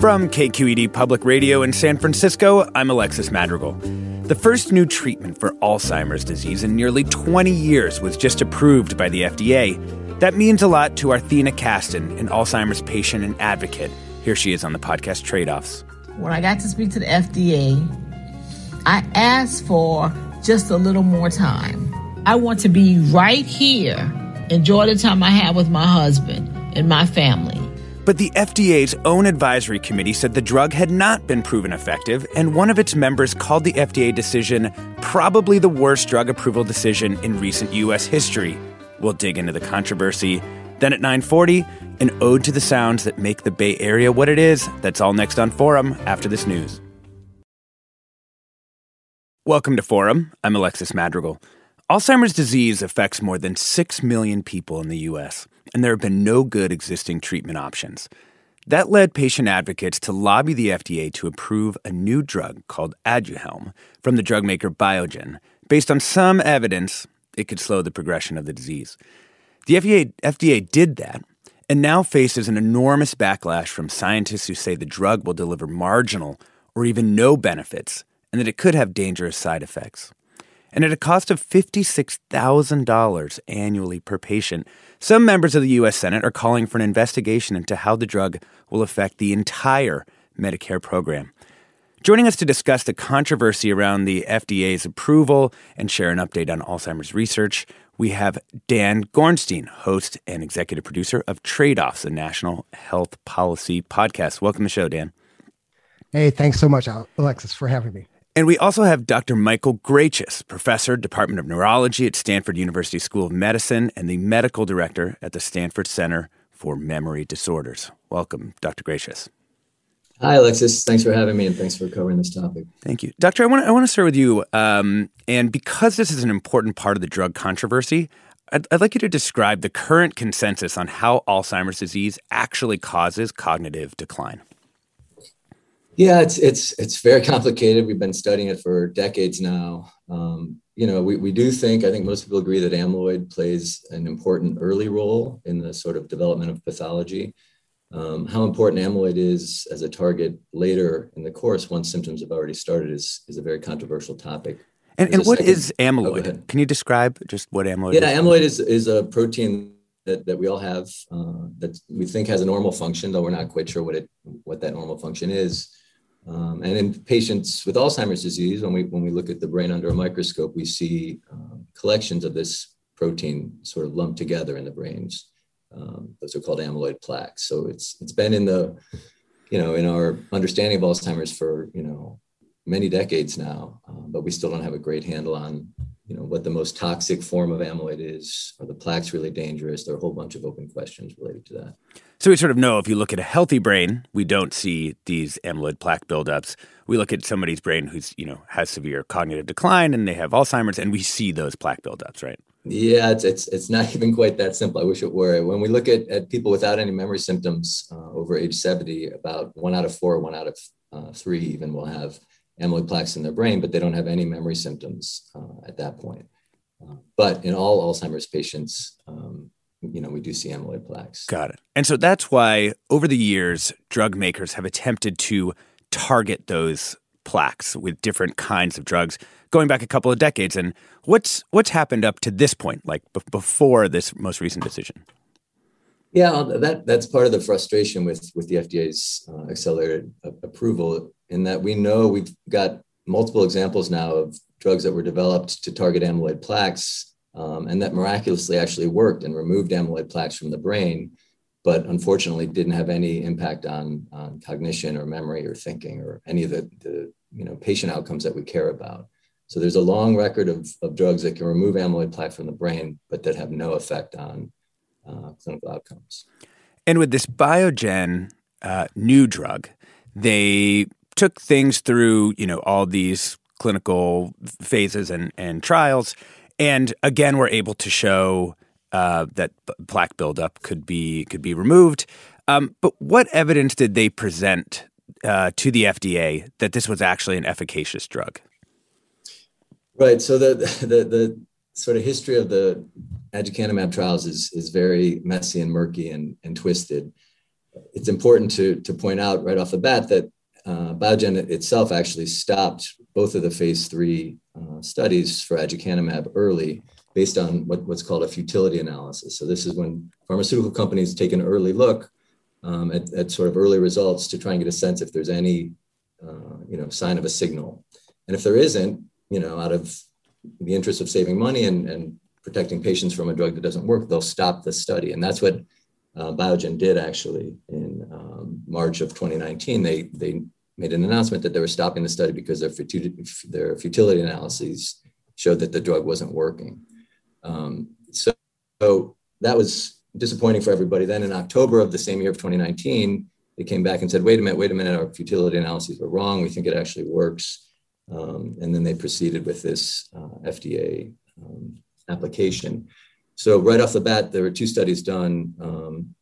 From KQED Public Radio in San Francisco, I'm Alexis Madrigal. The first new treatment for Alzheimer's disease in nearly 20 years was just approved by the FDA. That means a lot to Arthena Caston, an Alzheimer's patient and advocate. Here she is on the podcast Trade Offs. When I got to speak to the FDA, I asked for just a little more time. I want to be right here, enjoy the time I have with my husband and my family. But the FDA's own advisory committee said the drug had not been proven effective, and one of its members called the FDA decision probably the worst drug approval decision in recent U.S. history. We'll dig into the controversy. Then at 9:40, an ode to the sounds that make the Bay Area what it is. That's all next on Forum after this news. Welcome to Forum. I'm Alexis Madrigal. Alzheimer's disease affects more than 6 million people in the U.S and there have been no good existing treatment options. That led patient advocates to lobby the FDA to approve a new drug called Aduhelm from the drug maker Biogen. Based on some evidence, it could slow the progression of the disease. The FDA, FDA did that and now faces an enormous backlash from scientists who say the drug will deliver marginal or even no benefits and that it could have dangerous side effects. And at a cost of $56,000 annually per patient, some members of the U.S. Senate are calling for an investigation into how the drug will affect the entire Medicare program. Joining us to discuss the controversy around the FDA's approval and share an update on Alzheimer's research, we have Dan Gornstein, host and executive producer of Trade Offs, a national health policy podcast. Welcome to the show, Dan. Hey, thanks so much, Alexis, for having me. And we also have Dr. Michael Greicius, professor, Department of Neurology at Stanford University School of Medicine and the medical director at the Stanford Center for Memory Disorders. Welcome, Dr. Greicius. Hi, Alexis. Thanks for having me and thanks for covering this topic. Thank you. Doctor, I want to, I want to start with you. Um, and because this is an important part of the drug controversy, I'd, I'd like you to describe the current consensus on how Alzheimer's disease actually causes cognitive decline. Yeah, it's it's it's very complicated. We've been studying it for decades now. Um, you know, we, we do think, I think most people agree that amyloid plays an important early role in the sort of development of pathology. Um, how important amyloid is as a target later in the course, once symptoms have already started, is, is a very controversial topic. And, and what second, is amyloid? Oh, Can you describe just what amyloid yeah, is? Yeah, amyloid is, is a protein that, that we all have uh, that we think has a normal function, though we're not quite sure what it what that normal function is. Um, and in patients with Alzheimer's disease, when we when we look at the brain under a microscope, we see um, collections of this protein sort of lumped together in the brains. Um, those are called amyloid plaques. So it's it's been in the you know in our understanding of Alzheimer's for you know many decades now, um, but we still don't have a great handle on you know what the most toxic form of amyloid is. Are the plaques really dangerous? There are a whole bunch of open questions related to that. So we sort of know if you look at a healthy brain, we don't see these amyloid plaque buildups. We look at somebody's brain who's you know has severe cognitive decline and they have Alzheimer's, and we see those plaque buildups, right? Yeah, it's it's it's not even quite that simple. I wish it were. When we look at, at people without any memory symptoms uh, over age 70, about one out of four, one out of uh, three even will have amyloid plaques in their brain, but they don't have any memory symptoms uh, at that point. Uh, but in all Alzheimer's patients, um, you know, we do see amyloid plaques. Got it. And so that's why over the years, drug makers have attempted to target those plaques with different kinds of drugs going back a couple of decades. And what's what's happened up to this point, like b- before this most recent decision? Yeah, that that's part of the frustration with with the FDA's uh, accelerated approval, in that we know we've got multiple examples now of drugs that were developed to target amyloid plaques um, and that miraculously actually worked and removed amyloid plaques from the brain, but unfortunately didn't have any impact on, on cognition or memory or thinking or any of the, the you know, patient outcomes that we care about. So there's a long record of, of drugs that can remove amyloid plaque from the brain, but that have no effect on uh, clinical outcomes. And with this Biogen uh, new drug, they took things through, you know, all these clinical phases and, and trials and again, we're able to show uh, that plaque buildup could be could be removed. Um, but what evidence did they present uh, to the FDA that this was actually an efficacious drug? Right. So the the, the sort of history of the aducanumab trials is is very messy and murky and, and twisted. It's important to to point out right off the bat that uh, Biogen itself actually stopped both of the phase three uh, studies for aducanumab early based on what, what's called a futility analysis. So this is when pharmaceutical companies take an early look um, at, at, sort of early results to try and get a sense if there's any, uh, you know, sign of a signal. And if there isn't, you know, out of the interest of saving money and, and protecting patients from a drug that doesn't work, they'll stop the study. And that's what uh, Biogen did actually in um, March of 2019. They, they made an announcement that they were stopping the study because their futility, their futility analyses showed that the drug wasn't working. Um, so, so, that was disappointing for everybody. Then in October of the same year of 2019, they came back and said, wait a minute, wait a minute, our futility analyses were wrong. We think it actually works. Um, and then they proceeded with this uh, FDA um, application. So right off the bat, there were two studies done. Um,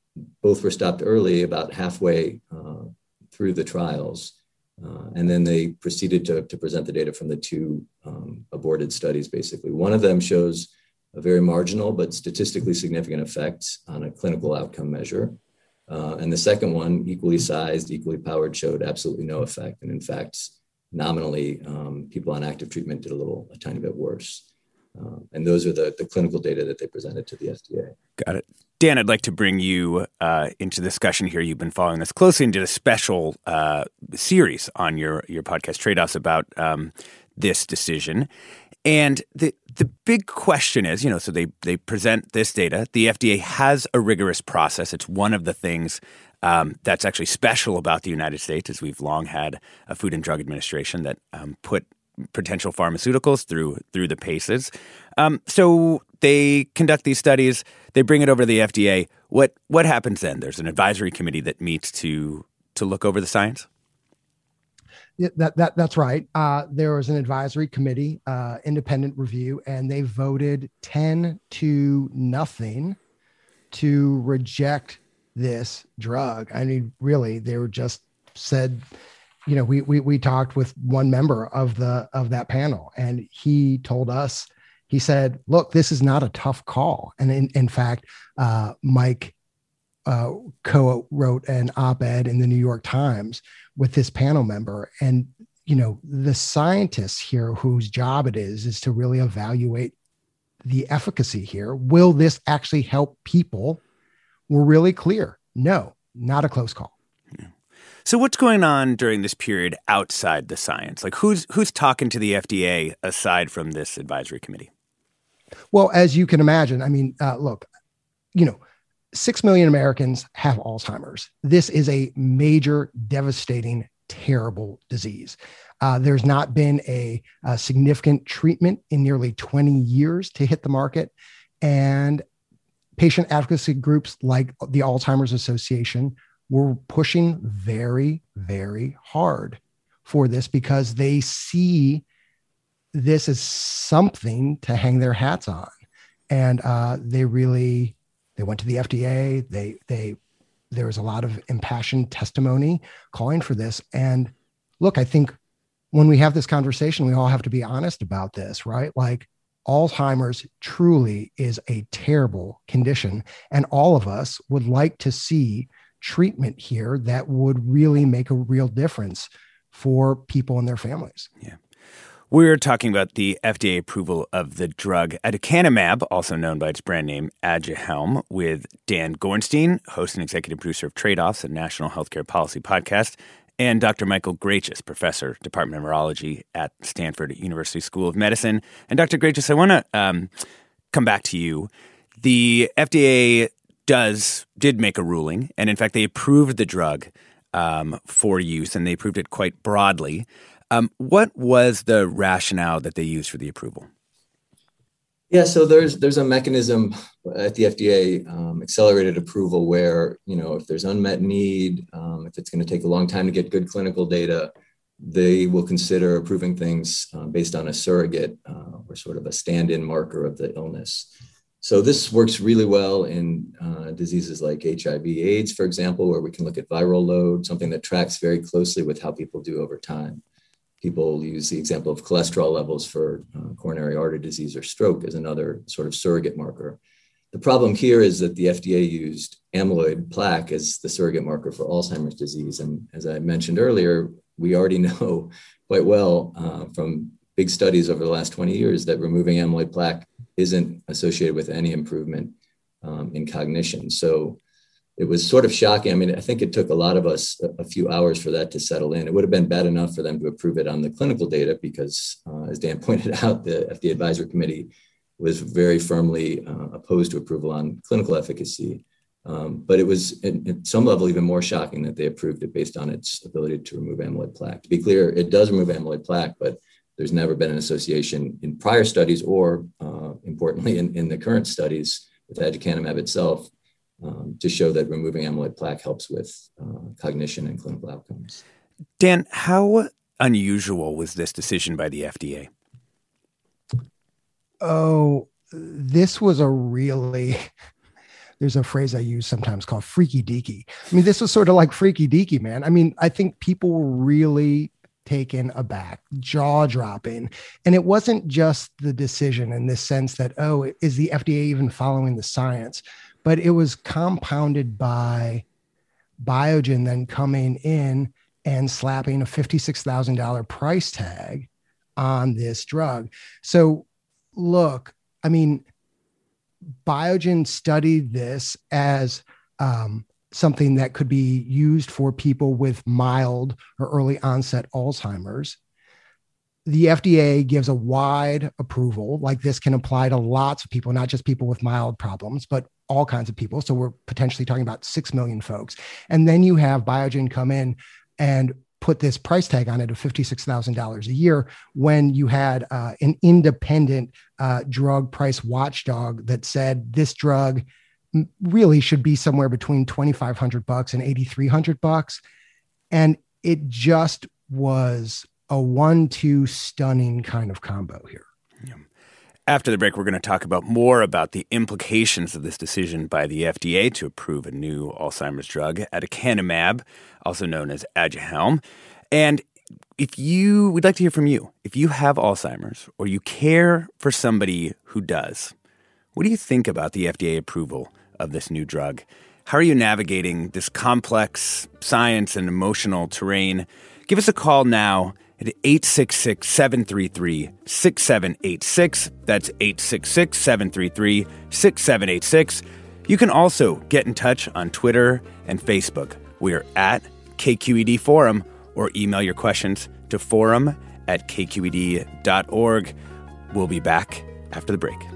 both were stopped early, about halfway uh, through the trials. Uh, and then they proceeded to, to present the data from the two um, aborted studies, basically. One of them shows a very marginal but statistically significant effect on a clinical outcome measure. Uh, and the second one, equally sized, equally powered, showed absolutely no effect. And in fact, nominally, um, people on active treatment did a little, a tiny bit worse. Uh, and those are the, the clinical data that they presented to the FDA. Got it. Dan, I'd like to bring you uh, into discussion here. You've been following this closely and did a special uh, series on your your podcast Trade Offs about um, this decision. And the the big question is, you know, so they they present this data. The FDA has a rigorous process. It's one of the things um, that's actually special about the United States, is we've long had a Food and Drug Administration that um, put potential pharmaceuticals through through the paces. Um, so they conduct these studies, they bring it over to the FDA. What what happens then? There's an advisory committee that meets to to look over the science. Yeah, that, that that's right. Uh, there was an advisory committee, uh, independent review, and they voted ten to nothing to reject this drug. I mean, really, they were just said you know, we, we, we talked with one member of the, of that panel and he told us, he said, look, this is not a tough call. And in, in fact, uh, Mike uh, co-wrote an op-ed in the New York Times with this panel member. And, you know, the scientists here whose job it is, is to really evaluate the efficacy here. Will this actually help people? We're really clear. No, not a close call. So what's going on during this period outside the science? Like who's who's talking to the FDA aside from this advisory committee? Well, as you can imagine, I mean, uh, look, you know, six million Americans have Alzheimer's. This is a major, devastating terrible disease. Uh, there's not been a, a, significant treatment in nearly 20 years to hit the market. And patient advocacy groups like the Alzheimer's Association were pushing very, very hard for this because they see this is something to hang their hats on. And uh, they really, they went to the FDA. They, they, there was a lot of impassioned testimony calling for this. And look, I think when we have this conversation, we all have to be honest about this, right? Like Alzheimer's truly is a terrible condition. And all of us would like to see treatment here that would really make a real difference for people and their families. Yeah. We're talking about the FDA approval of the drug aducanumab, also known by its brand name Aduhelm, with Dan Gornstein, host and executive producer of Trade Offs, a national healthcare policy podcast, and Dr. Michael Greicius, professor, Department of Neurology at Stanford University School of Medicine. And Dr. Greicius, I want to um, come back to you. The FDA does did make a ruling, and in fact, they approved the drug um, for use, and they approved it quite broadly. Um, what was the rationale that they used for the approval? Yeah, so there's there's a mechanism at the FDA, um, accelerated approval, where you know if there's unmet need, um, if it's going to take a long time to get good clinical data, they will consider approving things uh, based on a surrogate uh, or sort of a stand-in marker of the illness. So this works really well in uh, diseases like HIV/AIDS, for example, where we can look at viral load, something that tracks very closely with how people do over time people use the example of cholesterol levels for uh, coronary artery disease or stroke as another sort of surrogate marker. The problem here is that the FDA used amyloid plaque as the surrogate marker for Alzheimer's disease. And as I mentioned earlier, we already know quite well uh, from big studies over the last 20 years that removing amyloid plaque isn't associated with any improvement um, in cognition. So it was sort of shocking. I mean, I think it took a lot of us a, few hours for that to settle in. It would have been bad enough for them to approve it on the clinical data because, uh, as Dan pointed out, the FDA advisory committee was very firmly uh, opposed to approval on clinical efficacy. Um, but it was at, at, some level even more shocking that they approved it based on its ability to remove amyloid plaque. To be clear, it does remove amyloid plaque, but there's never been an association in prior studies or, uh, importantly, in, in the current studies with aducanumab itself um, to show that removing amyloid plaque helps with uh, cognition and clinical outcomes. Dan, how unusual was this decision by the FDA? Oh, this was a really there's a phrase I use sometimes called freaky deaky. I mean, this was sort of like freaky deaky, man. I mean, I think people were really taken aback, jaw dropping. And it wasn't just the decision in this sense that, oh, is the FDA even following the science? But it was compounded by Biogen then coming in and slapping a $56,000 price tag on this drug. So, look, I mean, Biogen studied this as um, something that could be used for people with mild or early onset Alzheimer's the FDA gives a wide approval, like this can apply to lots of people, not just people with mild problems, but all kinds of people. So we're potentially talking about 6 million folks. And then you have Biogen come in and put this price tag on it of $56,000 a year when you had uh, an independent uh, drug price watchdog that said this drug really should be somewhere between 2500 bucks and 8300 bucks and it just was a one two stunning kind of combo here. After the break, we're going to talk about more about the implications of this decision by the FDA to approve a new Alzheimer's drug, aducanumab, also known as Aduhelm. And if you, we'd like to hear from you. If you have Alzheimer's or you care for somebody who does, what do you think about the FDA approval of this new drug? How are you navigating this complex science and emotional terrain? Give us a call now at 866 733 6786. That's 866 733 6786. You can also get in touch on Twitter and Facebook. We are at KQED Forum or email your questions to forum at kqed.org. We'll be back after the break.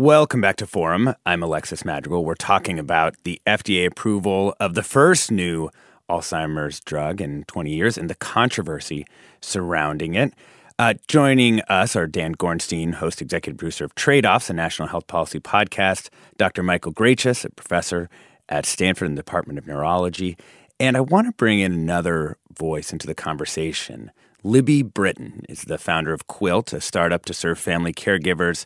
Welcome back to Forum. I'm Alexis Madrigal. We're talking about the FDA approval of the first new Alzheimer's drug in 20 years and the controversy surrounding it. Uh, joining us are Dan Gornstein, host, executive producer of Trade Offs, a national health policy podcast, Dr. Michael Greicius, a professor at Stanford in the Department of Neurology. And I want to bring in another voice into the conversation. Libby Britton is the founder of Quilt, a startup to serve family caregivers,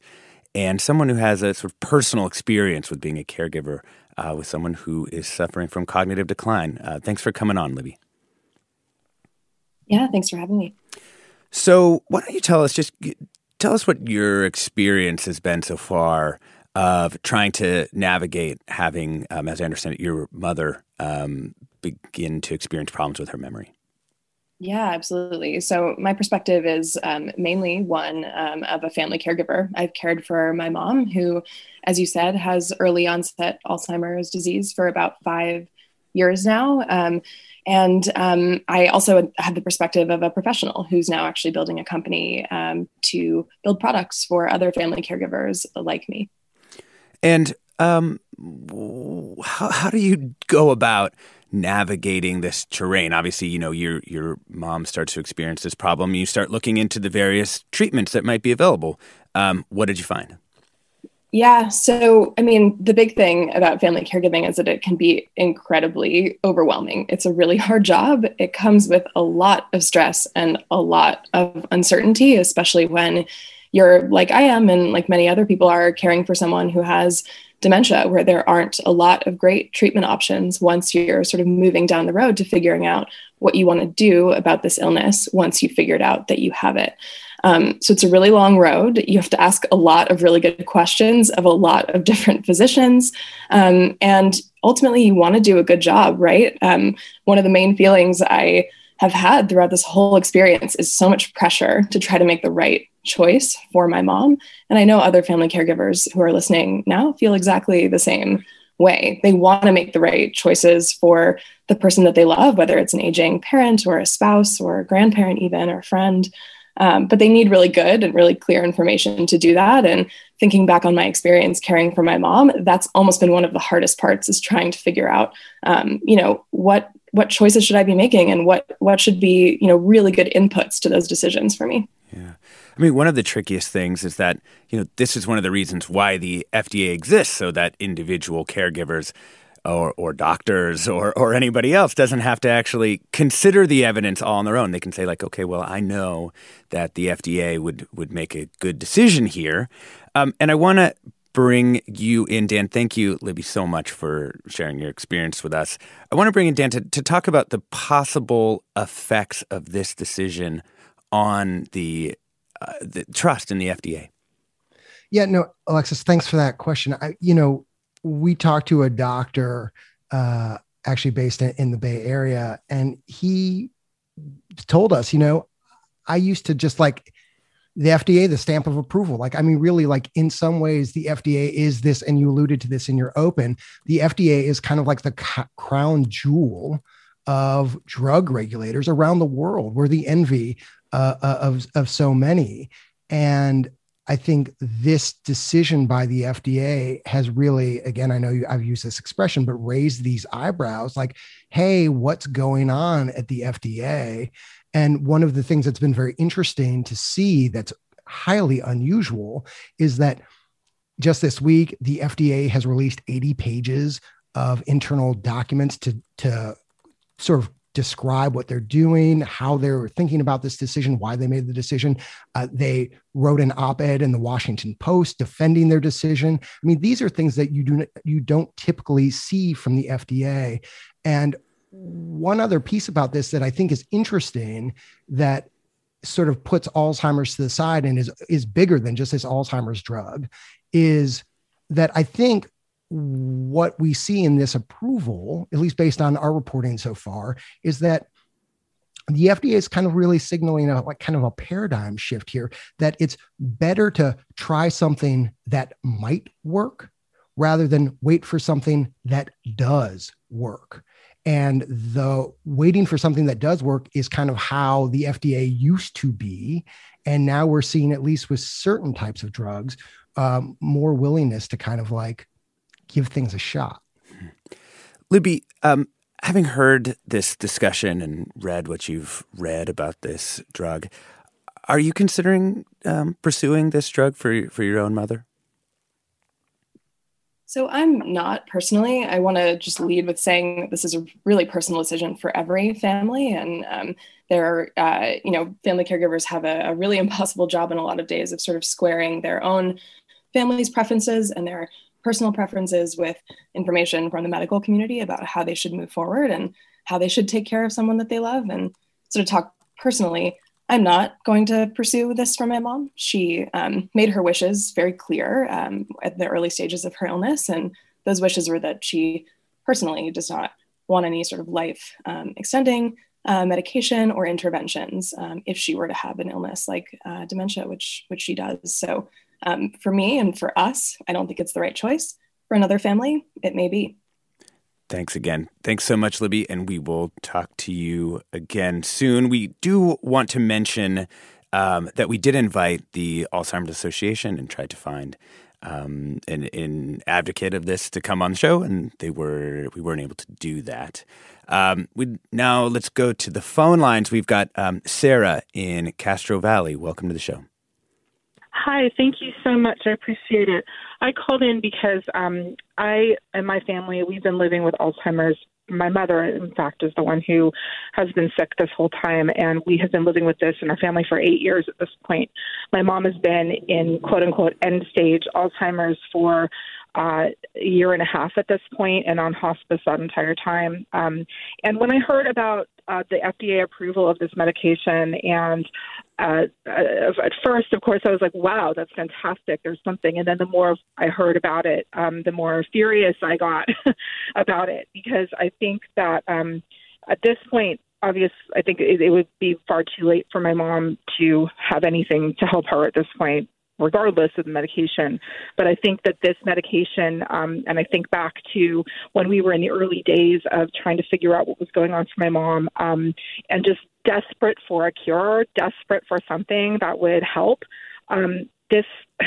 and someone who has a sort of personal experience with being a caregiver uh, with someone who is suffering from cognitive decline. Uh, thanks for coming on, Libby. Yeah, thanks for having me. So, why don't you tell us just tell us what your experience has been so far of trying to navigate having, um, as I understand it, your mother um, begin to experience problems with her memory. Yeah, absolutely. So, my perspective is um, mainly one um, of a family caregiver. I've cared for my mom, who, as you said, has early onset Alzheimer's disease for about five years now. Um, and um, I also had the perspective of a professional who's now actually building a company um, to build products for other family caregivers like me. And um, how, how do you go about navigating this terrain? Obviously, you know your your mom starts to experience this problem. You start looking into the various treatments that might be available. Um, what did you find? Yeah, so I mean, the big thing about family caregiving is that it can be incredibly overwhelming. It's a really hard job. It comes with a lot of stress and a lot of uncertainty, especially when you're like I am and like many other people are caring for someone who has dementia where there aren't a lot of great treatment options once you're sort of moving down the road to figuring out what you want to do about this illness once you figured out that you have it. Um, so it's a really long road. You have to ask a lot of really good questions of a lot of different physicians. Um, and ultimately, you want to do a good job, right? Um, one of the main feelings I have had throughout this whole experience is so much pressure to try to make the right choice for my mom. And I know other family caregivers who are listening now feel exactly the same way. They want to make the right choices for the person that they love, whether it's an aging parent or a spouse or a grandparent, even or a friend. Um, but they need really good and really clear information to do that. And thinking back on my experience caring for my mom, that's almost been one of the hardest parts is trying to figure out, um, you know, what what choices should I be making and what what should be, you know, really good inputs to those decisions for me. Yeah. I mean, one of the trickiest things is that, you know, this is one of the reasons why the FDA exists so that individual caregivers or, or doctors or, or anybody else doesn't have to actually consider the evidence all on their own. They can say, like, okay, well, I know that the FDA would, would make a good decision here. Um, and I want to bring you in, Dan. Thank you, Libby, so much for sharing your experience with us. I want to bring in Dan to, to talk about the possible effects of this decision on the, the trust in the FDA. Yeah, no, Alexis, thanks for that question. I, you know, we talked to a doctor uh, actually based in, in the Bay Area, and he told us, you know, I used to just like the FDA, the stamp of approval. Like, I mean, really, like in some ways, the FDA is this, and you alluded to this in your open. The FDA is kind of like the ca- crown jewel of drug regulators around the world. We're the envy uh, uh of of so many, and I think this decision by the FDA has really, again, I know you, I've used this expression, but raised these eyebrows like, hey, what's going on at the FDA? And one of the things that's been very interesting to see that's highly unusual is that just this week, the FDA has released 80 pages of internal documents to, to sort of describe what they're doing, how they're thinking about this decision, why they made the decision. Uh, they wrote an op-ed in the Washington Post defending their decision. I mean, these are things that you do you don't typically see from the FDA. And one other piece about this that I think is interesting that sort of puts Alzheimer's to the side and is is bigger than just this Alzheimer's drug is that I think what we see in this approval, at least based on our reporting so far, is that the FDA is kind of really signaling a like kind of a paradigm shift here that it's better to try something that might work rather than wait for something that does work. And the waiting for something that does work is kind of how the FDA used to be. And now we're seeing, at least with certain types of drugs, um, more willingness to kind of like give things a shot. Libby, um, having heard this discussion and read what you've read about this drug, are you considering um, pursuing this drug for for your own mother? So I'm not personally. I want to just lead with saying this is a really personal decision for every family, and um, there, uh, you know, family caregivers have a, a, really impossible job in a lot of days of sort of squaring their own family's preferences and their personal preferences with information from the medical community about how they should move forward and how they should take care of someone that they love, and sort of talk personally. I'm not going to pursue this for my mom. She um, made her wishes very clear um, at the early stages of her illness. And those wishes were that she personally does not want any sort of life um, extending uh, medication or interventions um, if she were to have an illness like uh, dementia, which, which she does. So um, for me and for us, I don't think it's the right choice. For another family, it may be. Thanks again. Thanks so much, Libby. And we will talk to you again soon. We do want to mention um, that we did invite the Alzheimer's Association and tried to find um, an, an, advocate of this to come on the show, and they were we weren't able to do that. Um, we now let's go to the phone lines. We've got um, Sarah in Castro Valley. Welcome to the show. Hi, thank you so much. I appreciate it. I called in because um, I and my family we've been living with Alzheimer's. My mother, in fact, is the one who has been sick this whole time, and we have been living with this in our family for eight years at this point. My mom has been in quote unquote end stage Alzheimer's for uh, a year and a half at this point and on hospice that entire time. Um, and when I heard about uh, the FDA approval of this medication, and uh, uh, at first, of course, I was like, wow, that's fantastic. There's something. And then the more I heard about it, um, the more furious I got about it because I think that um, at this point, obvious i think it, it, would be far too late for my mom to have anything to help her at this point regardless of the medication. But I think that this medication, um, and I think back to when we were in the early days of trying to figure out what was going on for my mom, um, and just desperate for a cure, desperate for something that would help. Um, this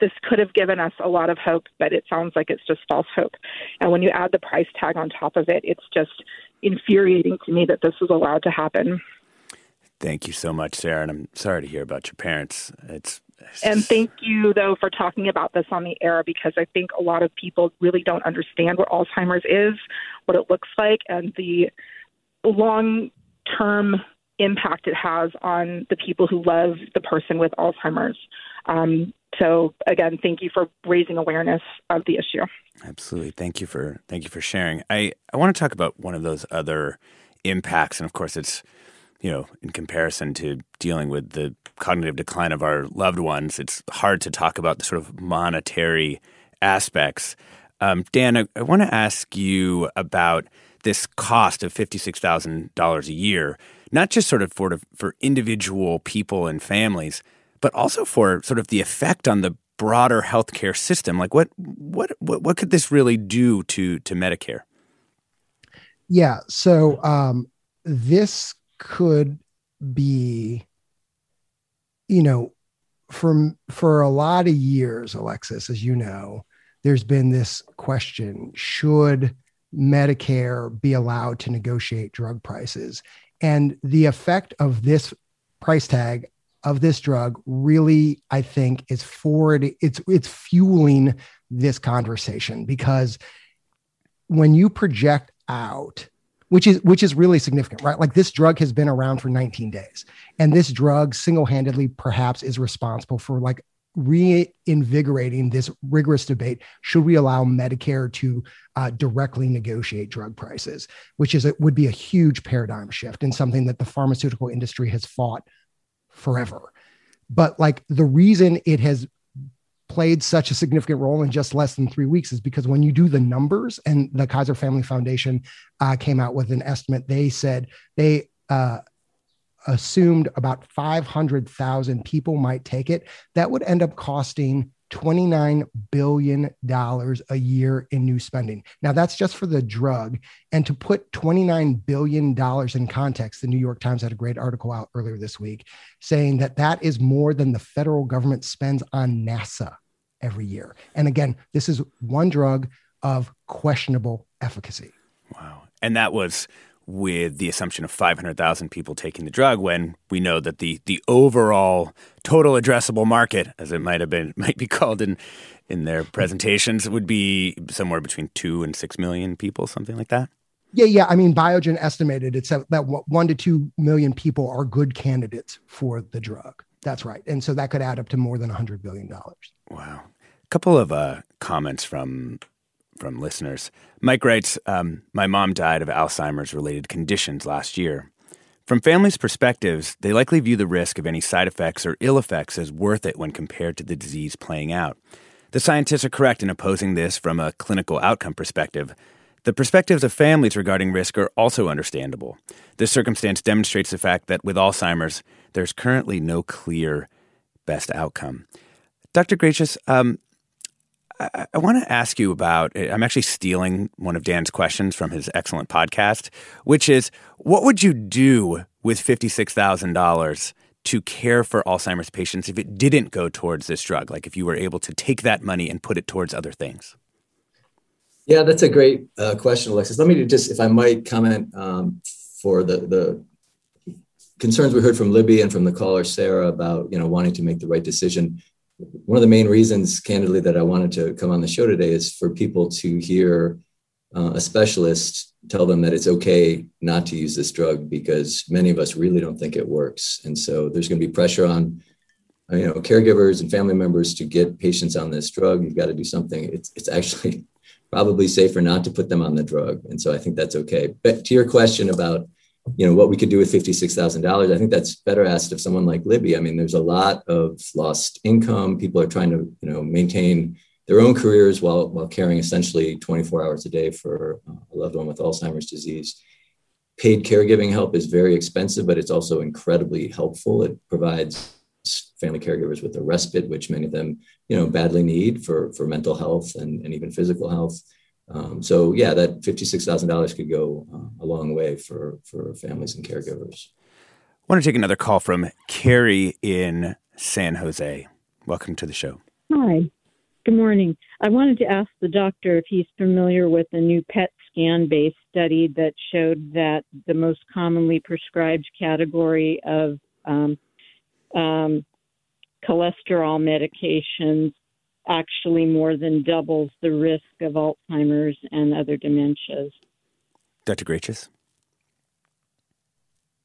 this could have given us a lot of hope, but it sounds like it's just false hope. And when you add the price tag on top of it, it's just infuriating to me that this was allowed to happen. Thank you so much, Sarah. And I'm sorry to hear about your parents. It's and thank you, though, for talking about this on the air because I think a lot of people really don't understand what Alzheimer's is, what it looks like, and the long term impact it has on the people who love the person with Alzheimer's. Um, so again, thank you for raising awareness of the issue. Absolutely, thank you for thank you for sharing. I I want to talk about one of those other impacts, and of course, it's you know, in comparison to dealing with the cognitive decline of our loved ones, it's hard to talk about the sort of monetary aspects. Um, Dan, I, I want to ask you about this cost of $56,000 a year, not just sort of for, for individual people and families, but also for sort of the effect on the broader healthcare system. Like what, what, what, what could this really do to, to Medicare? Yeah. So um, this could be you know for for a lot of years alexis as you know there's been this question should medicare be allowed to negotiate drug prices? And the effect of this price tag of this drug really i think is forward it's it's fueling this conversation because when you project out which is which is really significant right like this drug has been around for 19 days and this drug single-handedly perhaps is responsible for like reinvigorating this rigorous debate should we allow medicare to uh, directly negotiate drug prices which is it would be a huge paradigm shift and something that the pharmaceutical industry has fought forever. But like the reason it has played such a significant role in just less than three weeks is because when you do the numbers and the Kaiser Family Foundation uh, came out with an estimate, they said they uh, assumed about 500,000 people might take it. That would end up costing $29 billion a year in new spending. Now, that's just for the drug. And to put $29 billion in context, the New York Times had a great article out earlier this week saying that that is more than the federal government spends on NASA every year. And again, this is one drug of questionable efficacy. Wow. And that was with the assumption of 500,000 people taking the drug when we know that the the overall total addressable market as it might have been might be called in in their presentations would be somewhere between 2 and 6 million people something like that. Yeah, yeah. I mean, Biogen estimated it's that one to two million people are good candidates for the drug. That's right, and so that could add up to more than a hundred billion dollars. Wow. A couple of uh, comments from from listeners. Mike writes um, My mom died of Alzheimer's related conditions last year. From families' perspectives, they likely view the risk of any side effects or ill effects as worth it when compared to the disease playing out. The scientists are correct in opposing this from a clinical outcome perspective. The perspectives of families regarding risk are also understandable. This circumstance demonstrates the fact that with Alzheimer's, there's currently no clear best outcome. Dr. Greicius, um, I, I want to ask you about. I'm actually stealing one of Dan's questions from his excellent podcast, which is, what would you do with fifty-six thousand dollars to care for Alzheimer's patients if it didn't go towards this drug? Like if you were able to take that money and put it towards other things. Yeah, that's a great uh, question, Alexis. Let me just, if I might, comment um, for the the concerns we heard from Libby and from the caller Sarah about you know wanting to make the right decision one of the main reasons, candidly, that I wanted to come on the show today is for people to hear uh, a specialist tell them that it's okay not to use this drug because many of us really don't think it works. And so there's going to be pressure on you know caregivers and family members to get patients on this drug. You've got to do something. It's it's actually probably safer not to put them on the drug. And so I think that's okay. But to your question about you know what we could do with $56000 i think that's better asked of someone like libby. I mean there's a lot of lost income. People are trying to you know maintain their own careers while while caring essentially 24 hours a day for uh, a loved one with alzheimer's disease. Paid caregiving help is very expensive but it's also incredibly helpful. It provides family caregivers with a respite which many of them you know badly need for for mental health and, and even physical health um, so yeah, that fifty-six thousand dollars could go uh, a long way for for families and caregivers. I want to take another call from Carrie in San Jose. Welcome to the show. Hi. Good morning. I wanted to ask the doctor if he's familiar with a new PET scan based study that showed that the most commonly prescribed category of um, um, cholesterol medications actually more than doubles the risk of Alzheimer's and other dementias. Dr. Greicius?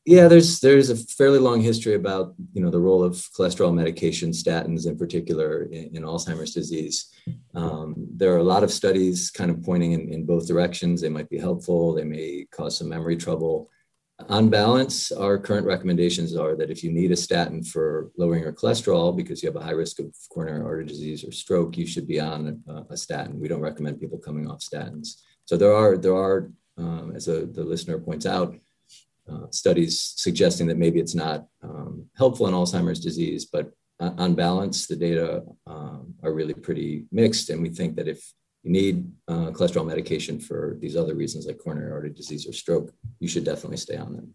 Yeah, there's there's a fairly long history about you know the role of cholesterol medication, statins in particular, in, in Alzheimer's disease. Um, there are a lot of studies kind of pointing in, in both directions. They might be helpful. They may cause some memory trouble on balance, our current recommendations are that if you need a statin for lowering your cholesterol because you have a high risk of coronary artery disease or stroke, you should be on a, a statin. We don't recommend people coming off statins. So there are there are, um, as a, the listener points out, uh, studies suggesting that maybe it's not um, helpful in Alzheimer's disease, but on balance, the data um, are really pretty mixed, and we think that if you need uh, cholesterol medication for these other reasons like coronary artery disease or stroke, you should definitely stay on them.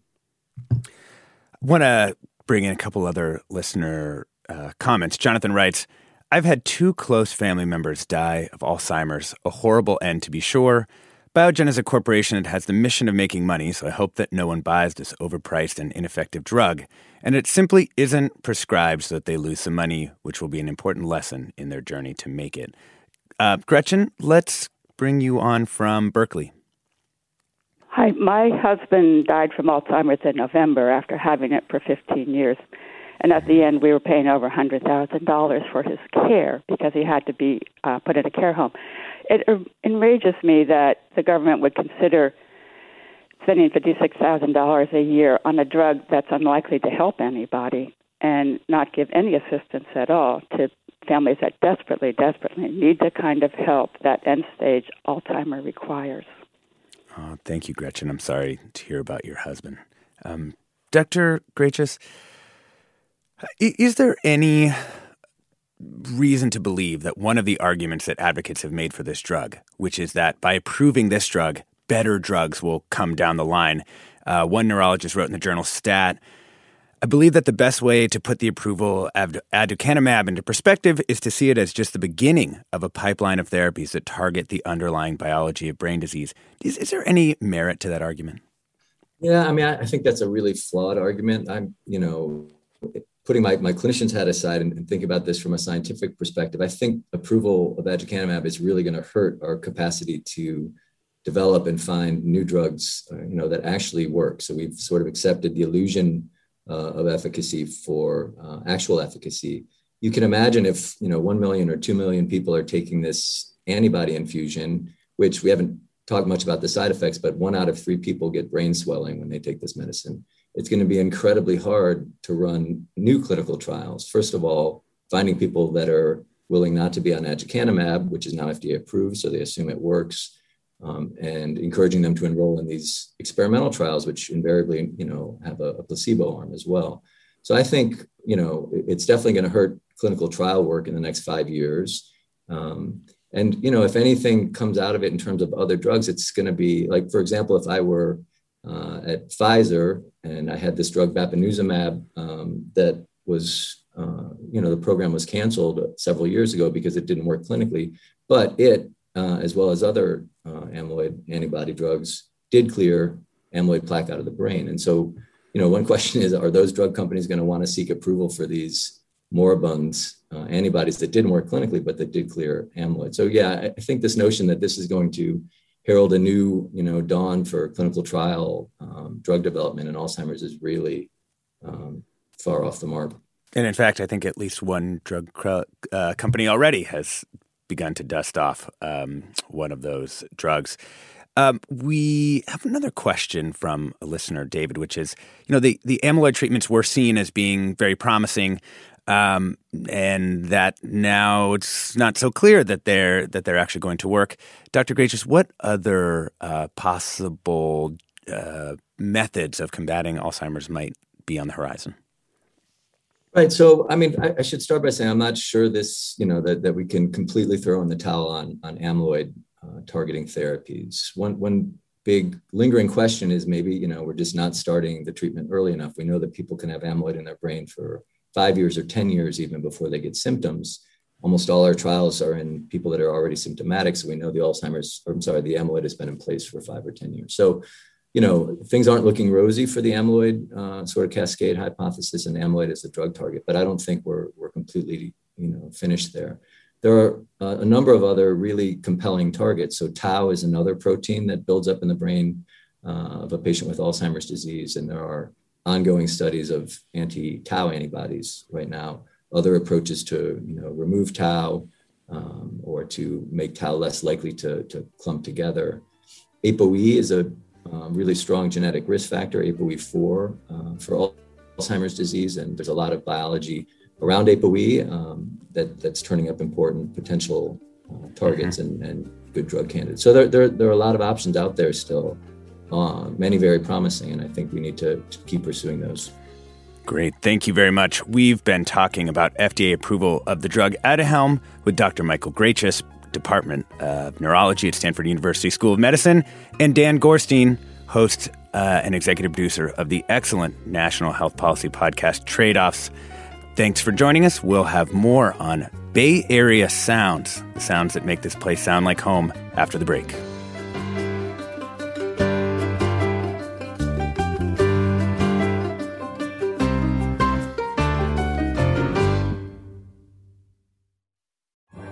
I want to bring in a couple other listener uh, comments. Jonathan writes, I've had two close family members die of Alzheimer's, a horrible end to be sure. Biogen is a corporation that has the mission of making money, so I hope that no one buys this overpriced and ineffective drug. And it simply isn't prescribed so that they lose some money, which will be an important lesson in their journey to make it. Uh, Gretchen, let's bring you on from Berkeley. Hi, my husband died from Alzheimer's in November after having it for 15 years. And at the end, we were paying over $100,000 for his care because he had to be uh, put in a care home. It enrages me that the government would consider spending $56,000 a year on a drug that's unlikely to help anybody. and not give any assistance at all to families that desperately, desperately need the kind of help that end stage Alzheimer requires. Thank you, Gretchen. I'm sorry to hear about your husband. Um, Dr. Greicius, is there any reason to believe that one of the arguments that advocates have made for this drug, which is that by approving this drug, better drugs will come down the line. Uh, one neurologist wrote in the journal Stat I believe that the best way to put the approval of aducanumab into perspective is to see it as just the beginning of a pipeline of therapies that target the underlying biology of brain disease. Is, is there any merit to that argument? Yeah, I mean, I, I think that's a really flawed argument. I'm, you know, putting my, my clinician's hat aside and, and, think about this from a scientific perspective, I think approval of aducanumab is really going to hurt our capacity to develop and find new drugs, uh, you know, that actually work. So we've sort of accepted the illusion of efficacy for uh, actual efficacy. You can imagine if, you know, 1 million or 2 million people are taking this antibody infusion, which we haven't talked much about the side effects, but one out of three people get brain swelling when they take this medicine it's going to be incredibly hard to run new clinical trials. First of all, finding people that are willing not to be on aducanumab, which is now FDA approved, so they assume it works, um, and encouraging them to enroll in these experimental trials, which invariably, you know, have a, a placebo arm as well. So I think, you know, it's definitely going to hurt clinical trial work in the next five years. Um, and you know, if anything comes out of it in terms of other drugs, it's going to be like, for example, if I were uh, at Pfizer, and I had this drug bapineuzumab um, that was, uh, you know, the program was canceled several years ago because it didn't work clinically. But it, uh, as well as other uh, amyloid antibody drugs, did clear amyloid plaque out of the brain. And so, you know, one question is, are those drug companies going to want to seek approval for these moribund uh, antibodies that didn't work clinically, but that did clear amyloid? So, yeah, I think this notion that this is going to herald a new you know dawn for clinical trial um, drug development in Alzheimer's is really um, far off the mark. And in fact, I think at least one drug uh, company already has begun to dust off um, one of those drugs. Um, we have another question from a listener, David, which is, you know, the, the amyloid treatments were seen as being very promising um, and that now it's not so clear that they're that they're actually going to work. Dr. Greicius, what other uh, possible uh, methods of combating Alzheimer's might be on the horizon? Right. So, I mean, I, I, should start by saying I'm not sure this, you know, that, that we can completely throw in the towel on on amyloid uh, targeting therapies. One one big lingering question is maybe, you know, we're just not starting the treatment early enough. We know that people can have amyloid in their brain for five years or 10 years even before they get symptoms. Almost all our trials are in people that are already symptomatic. So we know the Alzheimer's, or I'm sorry, the amyloid has been in place for five or 10 years. So, you know, things aren't looking rosy for the amyloid uh, sort of cascade hypothesis and amyloid as a drug target, but I don't think we're, we're completely, you know, finished there. There are uh, a number of other really compelling targets. So tau is another protein that builds up in the brain uh, of a patient with Alzheimer's disease, and there are ongoing studies of anti-tau antibodies right now. Other approaches to you know remove tau um, or to make tau less likely to, to clump together. ApoE is a um, really strong genetic risk factor, ApoE4 uh, for Alzheimer's disease, and there's a lot of biology around ApoE um, that, that's turning up important potential uh, targets mm-hmm. and, and good drug candidates. So there, there, there are a lot of options out there still uh, many very promising, and I think we need to, to keep pursuing those. Great. Thank you very much. We've been talking about FDA approval of the drug Aduhelm with Dr. Michael Greicius, Department of Neurology at Stanford University School of Medicine, and Dan Gorenstein, host uh, and executive producer of the excellent national health policy podcast Trade Offs. Thanks for joining us. We'll have more on Bay Area sounds, the sounds that make this place sound like home, after the break.